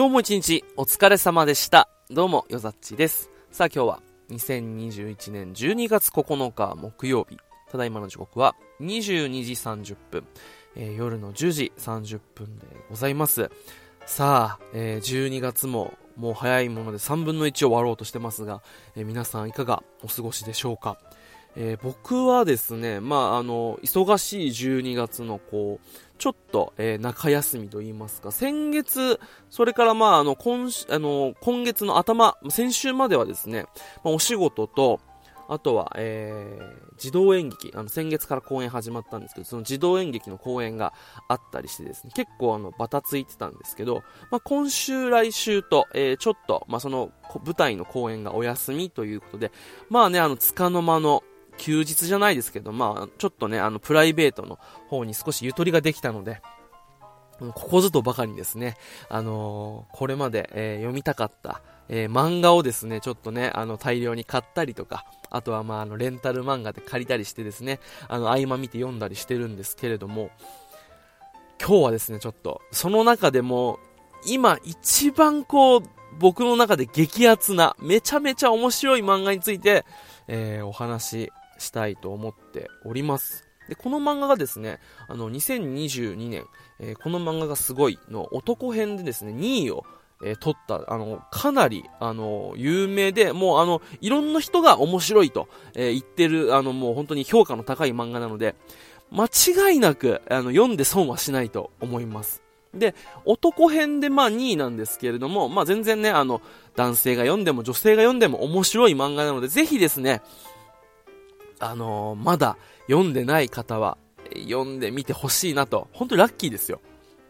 今日も一日お疲れ様でした。どうも、よざっちです。さあ今日は2021年12月9日木曜日。ただいまの時刻は22時30分。えー、夜の10時30分でございます。さあ、えー、12月ももう早いもので3分の1を終わろうとしてますが、えー、皆さんいかがお過ごしでしょうか？えー、僕はですね、まあ、あの、忙しい12月のこう、ちょっと、えー、中休みと言いますか、先月、それからまあ、あの、今、あの、今月の頭、先週まではですね、まあ、お仕事と、あとは、えー、児童演劇、あの、先月から公演始まったんですけど、その児童演劇の公演があったりしてですね、結構あの、バタついてたんですけど、まあ、今週、来週と、えー、ちょっと、まあ、その、舞台の公演がお休みということで、まあね、あの、つかの間の、休日じゃないですけど、まあ、ちょっとね、あの、プライベートの方に少しゆとりができたので、ここぞとばかりにですね、あのー、これまで、えー、読みたかった、えー、漫画をですね、ちょっとね、あの、大量に買ったりとか、あとはまあ、あの、レンタル漫画で借りたりしてですね、あの、合間見て読んだりしてるんですけれども、今日はですね、ちょっと、その中でも、今一番こう、僕の中で激アツな、めちゃめちゃ面白い漫画について、えー、お話したいと思っております。で、この漫画がですね、あの、2022年、えー、この漫画がすごいの男編でですね、2位を、えー、取った、あの、かなり、あの、有名で、もうあの、いろんな人が面白いと、えー、言ってる、あの、もう本当に評価の高い漫画なので、間違いなく、あの、読んで損はしないと思います。で、男編でまあ2位なんですけれども、まあ全然ね、あの、男性が読んでも女性が読んでも面白い漫画なので、ぜひですね、あのー、まだ読んでない方は、読んでみてほしいなと、本当にラッキーですよ。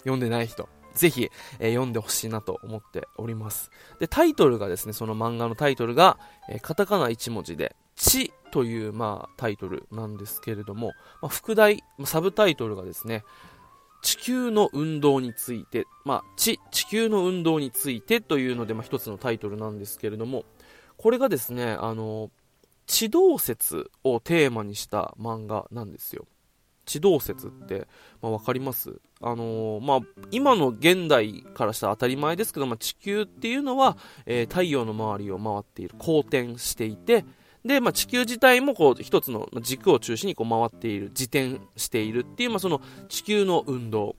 読んでない人。ぜひ、えー、読んでほしいなと思っております。で、タイトルがですね、その漫画のタイトルが、えー、カタカナ1文字で、地という、まあ、タイトルなんですけれども、まあ、副題、サブタイトルがですね、地球の運動について、まあ、地、地球の運動についてというので、まあ、一つのタイトルなんですけれども、これがですね、あの、地動説をテーマにした漫画なんですよ。地動説って、まあ、わかります？あのー、まあ、今の現代からしたら当たり前ですけど、まあ、地球っていうのは、えー、太陽の周りを回っている、公転していて、で、まあ、地球自体もこう一つの軸を中心にこう回っている、自転しているっていう、まあ、その地球の運動。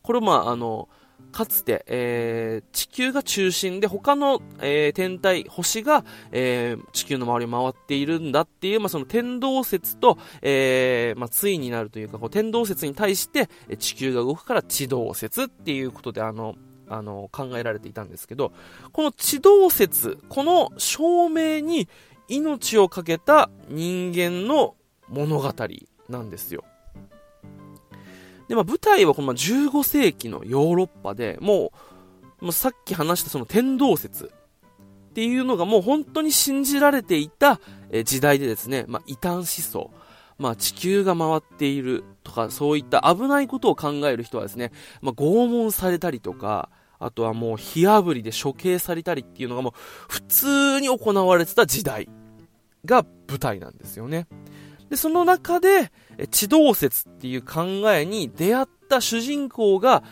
これまあ、あの、かつて、えー、地球が中心で他の、えー、天体、星が、えー、地球の周りを回っているんだっていう、まあ、その天動説と、えー、まあ、対になるというか、こう天動説に対して地球が動くから地動説っていうことで、あの、あの、考えられていたんですけど、この地動説、この証明に命を懸けた人間の物語なんですよ。で、まあ、舞台はこの15世紀のヨーロッパで、もう、もうさっき話したその天動説っていうのがもう本当に信じられていた時代でですね、まあ、異端思想、まあ、地球が回っているとか、そういった危ないことを考える人はですね、まあ、拷問されたりとか、あとはもう火炙りで処刑されたりっていうのがもう普通に行われてた時代が舞台なんですよね。で、その中で、地動説っていう考えに出会った主人公が、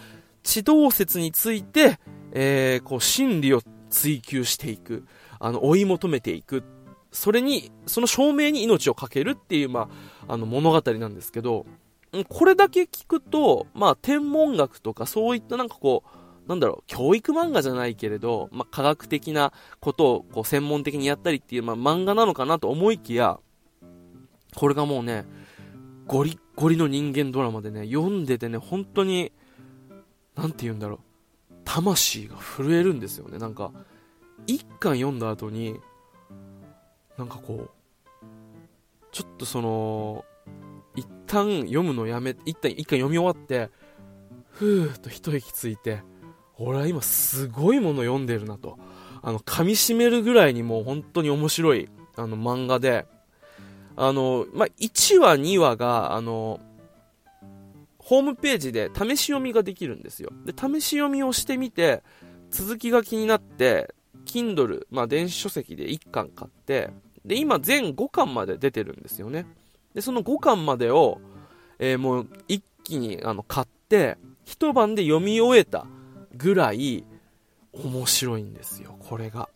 地動説について、えー、こう、真理を追求していく。あの、追い求めていく。それに、その証明に命を懸けるっていう、まあ、あの、物語なんですけど、これだけ聞くと、まあ、天文学とかそういったなんかこう、なんだろう、教育漫画じゃないけれど、まあ、科学的なことをこう専門的にやったりっていう、まあ、漫画なのかなと思いきや、これがもうね、ゴリッゴリの人間ドラマでね、読んでてね、本当に、なんて言うんだろう、魂が震えるんですよね。なんか、一巻読んだ後に、なんかこう、ちょっとその、一旦読むのやめ、一旦一巻読み終わって、ふーっと一息ついて、俺は今すごいもの読んでるなと。あの、噛み締めるぐらいにもう本当に面白い、あの、漫画で、あの、まあ、1話、2話が、あの、ホームページで試し読みができるんですよ。で、試し読みをしてみて、続きが気になって、Kindle、まあ、電子書籍で1巻買って、で、今全5巻まで出てるんですよね。で、その5巻までを、えー、もう一気にあの買って、一晩で読み終えたぐらい面白いんですよ、これが。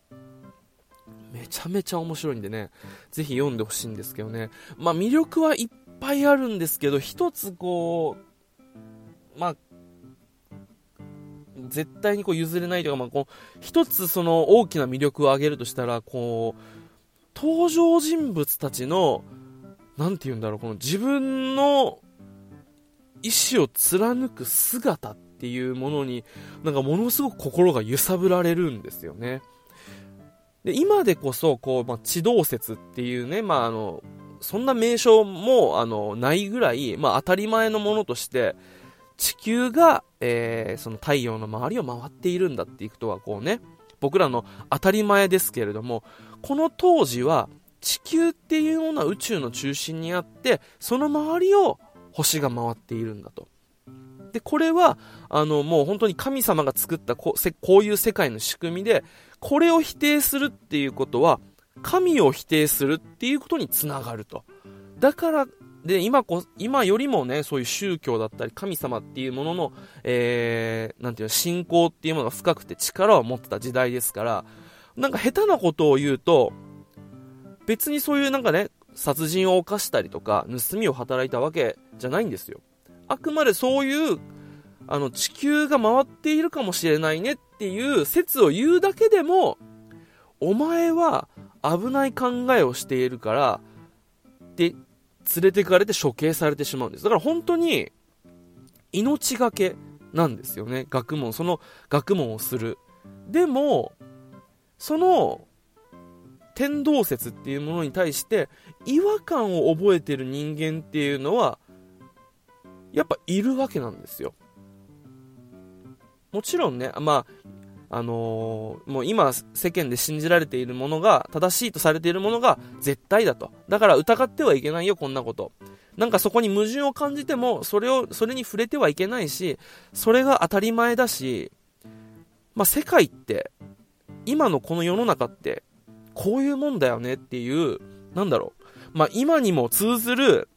めちゃめちゃ面白いんでね、ぜひ読んでほしいんですけどね。まあ魅力はいっぱいあるんですけど、一つこう、まあ、絶対にこう譲れないというか、まあ、こう、一つその大きな魅力を挙げるとしたら、こう、登場人物たちの、なんて言うんだろう、この自分の意志を貫く姿っていうものに、なんかものすごく心が揺さぶられるんですよね。で、今でこそ、こう、まあ、地動説っていうね、まあ、あの、そんな名称も、あの、ないぐらい、まあ、当たり前のものとして、地球が、えー、その太陽の周りを回っているんだっていうことは、こうね、僕らの当たり前ですけれども、この当時は、地球っていうような宇宙の中心にあって、その周りを星が回っているんだと。で、これは、あの、もう本当に神様が作ったここういう世界の仕組みで、これを否定するっていうことは、神を否定するっていうことにつながると。だから、で、今こ、今よりもね、そういう宗教だったり、神様っていうものの、えー、なんていうの、信仰っていうものが深くて力を持ってた時代ですから、なんか下手なことを言うと、別にそういうなんかね、殺人を犯したりとか、盗みを働いたわけじゃないんですよ。あくまでそういう、あの、地球が回っているかもしれないねっていう説を言うだけでも、お前は危ない考えをしているから、で、連れてかれて処刑されてしまうんです。だから本当に、命がけなんですよね。学問、その学問をする。でも、その、天動説っていうものに対して違和感を覚えてる人間っていうのはやっぱいるわけなんですよもちろんねまああのー、もう今世間で信じられているものが正しいとされているものが絶対だとだから疑ってはいけないよこんなことなんかそこに矛盾を感じてもそれをそれに触れてはいけないしそれが当たり前だしまあ世界って今のこの世の中ってこういうもんだよねっていう、なんだろう。まあ、今にも通ずる、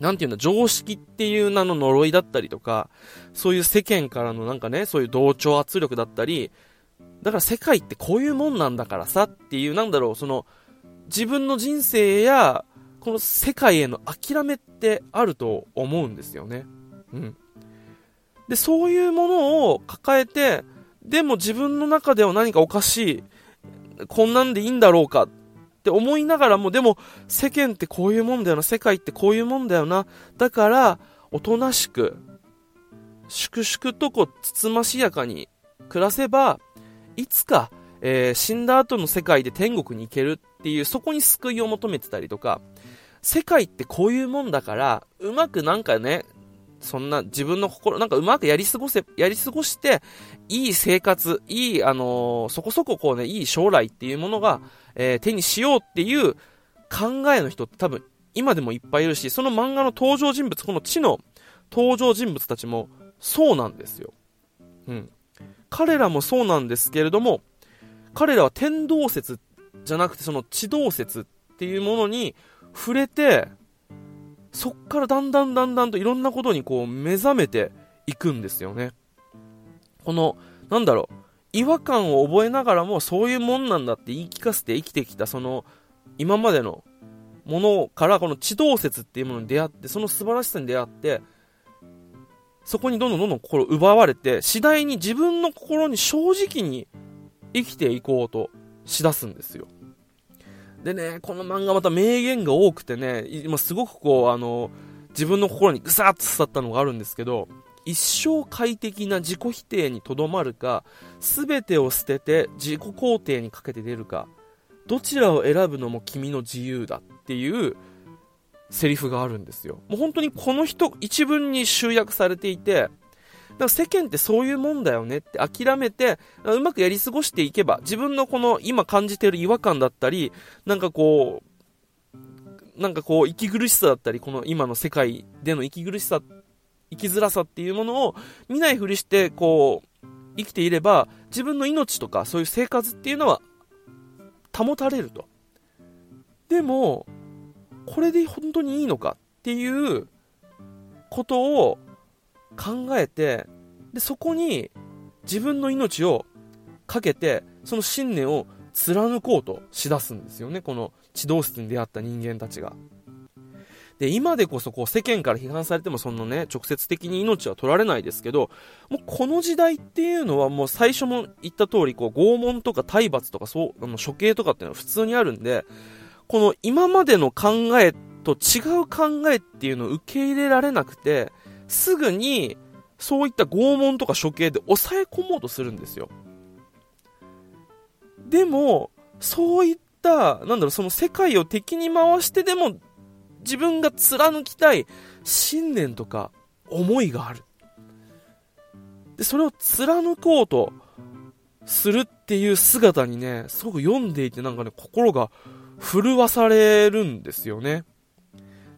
なんていうんだ、常識っていう名の呪いだったりとか、そういう世間からのなんかね、そういう同調圧力だったり、だから世界ってこういうもんなんだからさっていう、なんだろう、その、自分の人生や、この世界への諦めってあると思うんですよね。うん。で、そういうものを抱えて、でも自分の中では何かおかしい。こんなんでいいんだろうかって思いながらも、でも世間ってこういうもんだよな、世界ってこういうもんだよな。だから、おとなしく、粛々とこう、つつましやかに暮らせば、いつか、えー、死んだ後の世界で天国に行けるっていう、そこに救いを求めてたりとか、世界ってこういうもんだから、うまくなんかね、そんな自分の心、なんかうまくやり過ごせ、やり過ごして、いい生活、いい、あのー、そこそここうね、いい将来っていうものが、えー、手にしようっていう考えの人って多分、今でもいっぱいいるし、その漫画の登場人物、この地の登場人物たちも、そうなんですよ。うん。彼らもそうなんですけれども、彼らは天動説じゃなくて、その地動説っていうものに触れて、そっからだんだんだんだんといろんなことにこう目覚めていくんですよね。この、なんだろう、違和感を覚えながらもそういうもんなんだって言い聞かせて生きてきたその今までのものからこの地動説っていうものに出会ってその素晴らしさに出会ってそこにどんどんどんどん心奪われて次第に自分の心に正直に生きていこうとしだすんですよ。でね、この漫画また名言が多くてね、今すごくこう、あの、自分の心にぐさっと刺さったのがあるんですけど、一生快適な自己否定にとどまるか、全てを捨てて自己肯定にかけて出るか、どちらを選ぶのも君の自由だっていうセリフがあるんですよ。もう本当にこの人一文に集約されていて、だから世間ってそういうもんだよねって諦めて、うまくやり過ごしていけば、自分のこの今感じてる違和感だったり、なんかこう、なんかこう、息苦しさだったり、この今の世界での息苦しさ、生きづらさっていうものを見ないふりして、こう、生きていれば、自分の命とかそういう生活っていうのは保たれると。でも、これで本当にいいのかっていうことを考えて、で、そこに自分の命をかけて、その信念を貫こうとしだすんですよね、この地動説に出会った人間たちが。で、今でこそこう世間から批判されてもそんなね、直接的に命は取られないですけど、もうこの時代っていうのはもう最初も言った通り、こう拷問とか体罰とかそう、あの処刑とかっていうのは普通にあるんで、この今までの考えと違う考えっていうのを受け入れられなくて、すぐにそういった拷問とか処刑で抑え込もうとするんですよ。でも、そういった、なんだろう、その世界を敵に回してでも自分が貫きたい信念とか思いがある。で、それを貫こうとするっていう姿にね、すごく読んでいてなんかね、心が震わされるんですよね。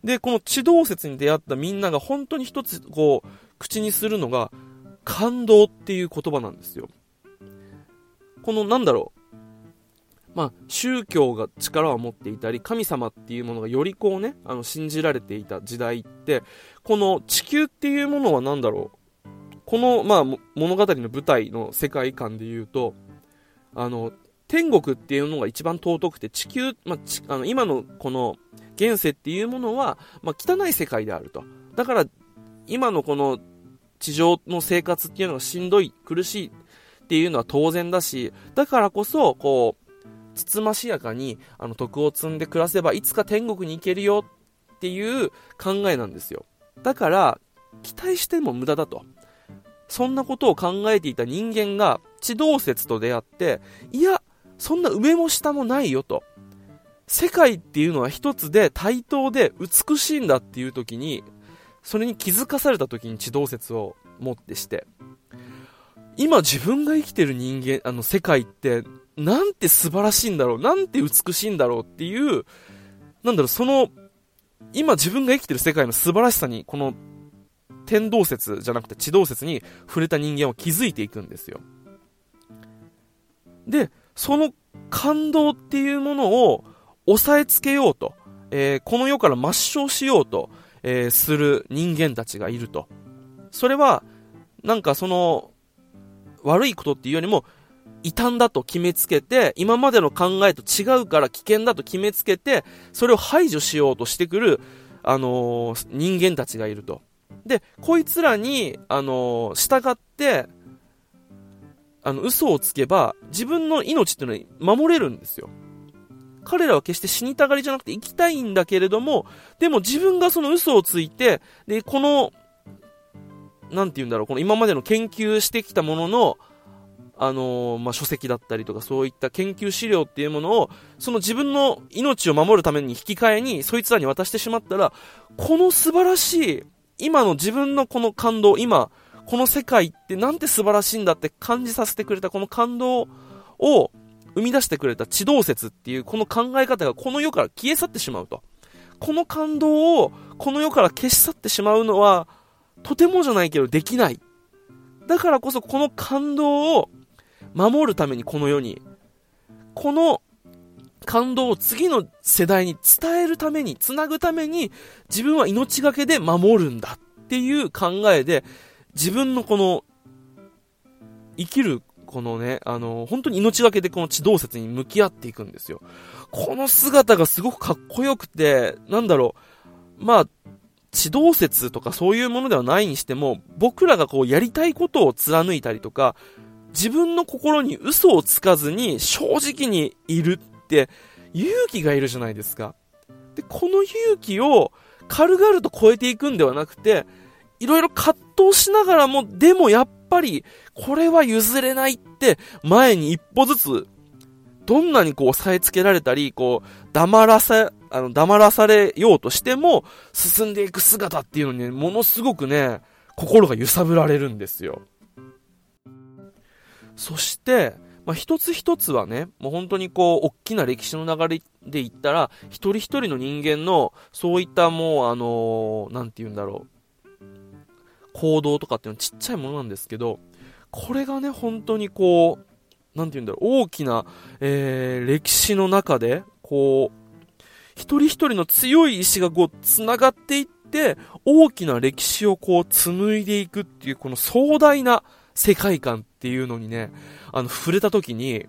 で、この地動説に出会ったみんなが本当に一つこう、口にするのが、感動っていう言葉なんですよ。このなんだろう、まあ、宗教が力を持っていたり、神様っていうものがよりこうね、あの、信じられていた時代って、この地球っていうものは何だろう。この、まあ、物語の舞台の世界観で言うと、あの、天国っていうのが一番尊くて、地球、まあ、あの今のこの現世っていうものは、まあ、汚い世界であると。だから、今のこの地上の生活っていうのがしんどい、苦しいっていうのは当然だし、だからこそ、こう、つつましやかにあの徳を積んで暮らせばいつか天国に行けるよっていう考えなんですよ。だから、期待しても無駄だと。そんなことを考えていた人間が地動説と出会って、いや、そんな上も下もないよと。世界っていうのは一つで対等で美しいんだっていう時に、それに気づかされた時に地動説をもってして、今自分が生きてる人間、あの世界ってなんて素晴らしいんだろう、なんて美しいんだろうっていう、なんだろう、その、今自分が生きてる世界の素晴らしさに、この、天動説じゃなくて地動説に触れた人間は気づいていくんですよ。で、その感動っていうものを抑えつけようと、えー、この世から抹消しようと、えー、する人間たちがいると。それは、なんかその、悪いことっていうよりも、異端だと決めつけて、今までの考えと違うから危険だと決めつけて、それを排除しようとしてくる、あのー、人間たちがいると。で、こいつらに、あのー、従って、あの、嘘をつけば、自分の命っていうのは守れるんですよ。彼らは決して死にたがりじゃなくて生きたいんだけれども、でも自分がその嘘をついて、で、この、なんて言うんだろう、この今までの研究してきたものの、あのー、まあ、書籍だったりとかそういった研究資料っていうものを、その自分の命を守るために引き換えに、そいつらに渡してしまったら、この素晴らしい、今の自分のこの感動、今、この世界ってなんて素晴らしいんだって感じさせてくれたこの感動を生み出してくれた地動説っていうこの考え方がこの世から消え去ってしまうと。この感動をこの世から消し去ってしまうのは、とてもじゃないけどできない。だからこそこの感動を守るためにこの世に、この感動を次の世代に伝えるために、つなぐために、自分は命がけで守るんだっていう考えで、自分のこの、生きる、このね、あの、本当に命がけでこの地動説に向き合っていくんですよ。この姿がすごくかっこよくて、なんだろう、まあ、地動説とかそういうものではないにしても、僕らがこうやりたいことを貫いたりとか、自分の心に嘘をつかずに正直にいるって勇気がいるじゃないですか。で、この勇気を軽々と超えていくんではなくて、いろいろ葛藤しながらも、でもやっぱり、これは譲れないって、前に一歩ずつ、どんなにこう押さえつけられたり、こう、黙らせ、あの、黙らされようとしても、進んでいく姿っていうのに、ね、ものすごくね、心が揺さぶられるんですよ。そして、まあ、一つ一つはね、もう本当にこう、大きな歴史の流れで言ったら、一人一人の人間の、そういったもう、あのー、なんて言うんだろう、行動とかっていうのはちっちゃいものなんですけど、これがね、本当にこう、なんて言うんだろう、大きな、えー、歴史の中で、こう、一人一人の強い意志がこう、繋がっていって大きな歴史をこう紡いでいくっていうこの壮大な世界観っていうのにね、あの、触れた時に、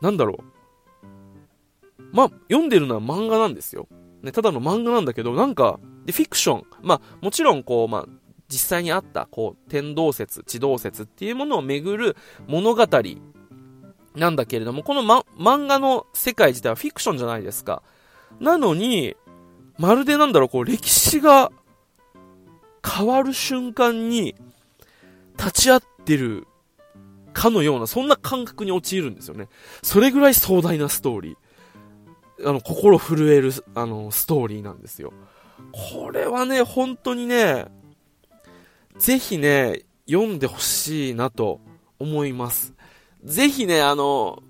なんだろう。ま、読んでるのは漫画なんですよ。ね、ただの漫画なんだけど、なんか、で、フィクション。まあ、もちろんこう、まあ、実際にあった、こう、天動説、地動説っていうものをめぐる物語なんだけれども、この、ま、漫画の世界自体はフィクションじゃないですか。なのに、まるでなんだろう、こう、歴史が変わる瞬間に立ち会ってるかのような、そんな感覚に陥るんですよね。それぐらい壮大なストーリー。あの、心震える、あの、ストーリーなんですよ。これはね、本当にね、ぜひね、読んでほしいなと思います。ぜひね、あの、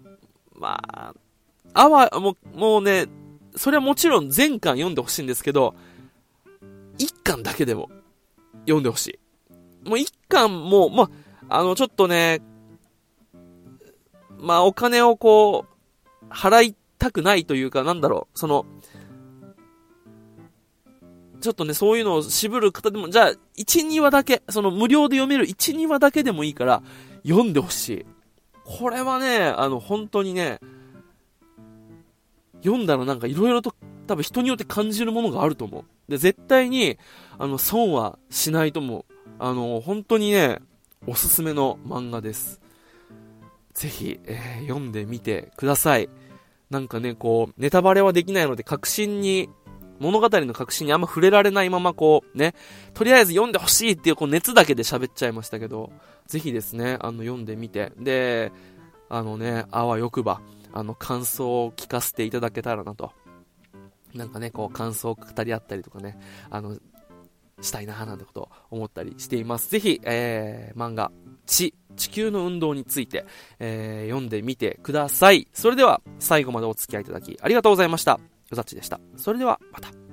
まあ、あわ、もう、もうね、それはもちろん全巻読んでほしいんですけど、一巻だけでも読んでほしい。もう一巻も、まあ、あの、ちょっとね、まあ、お金をこう、払いたくないというか、なんだろう、その、ちょっとね、そういうのを渋る方でも、じゃあ、1、2話だけ、その無料で読める1、2話だけでもいいから、読んでほしい。これはね、あの、本当にね、読んだらなんか色々と多分人によって感じるものがあると思う。で、絶対に、あの、損はしないと思う。あの、本当にね、おすすめの漫画です。ぜひ、えー、読んでみてください。なんかね、こう、ネタバレはできないので、確信に、物語の確信にあんま触れられないまま、こう、ね、とりあえず読んでほしいっていう、こう、熱だけで喋っちゃいましたけど、ぜひですね、あの、読んでみて、で、あのね、あわよくば、あの、感想を聞かせていただけたらなと。なんかね、こう、感想を語り合ったりとかね、あの、したいななんてことを思ったりしています。ぜひ、えー、漫画、地、地球の運動について、えー、読んでみてください。それでは、最後までお付き合いいただき、ありがとうございました。うざっちでした。それでは、また。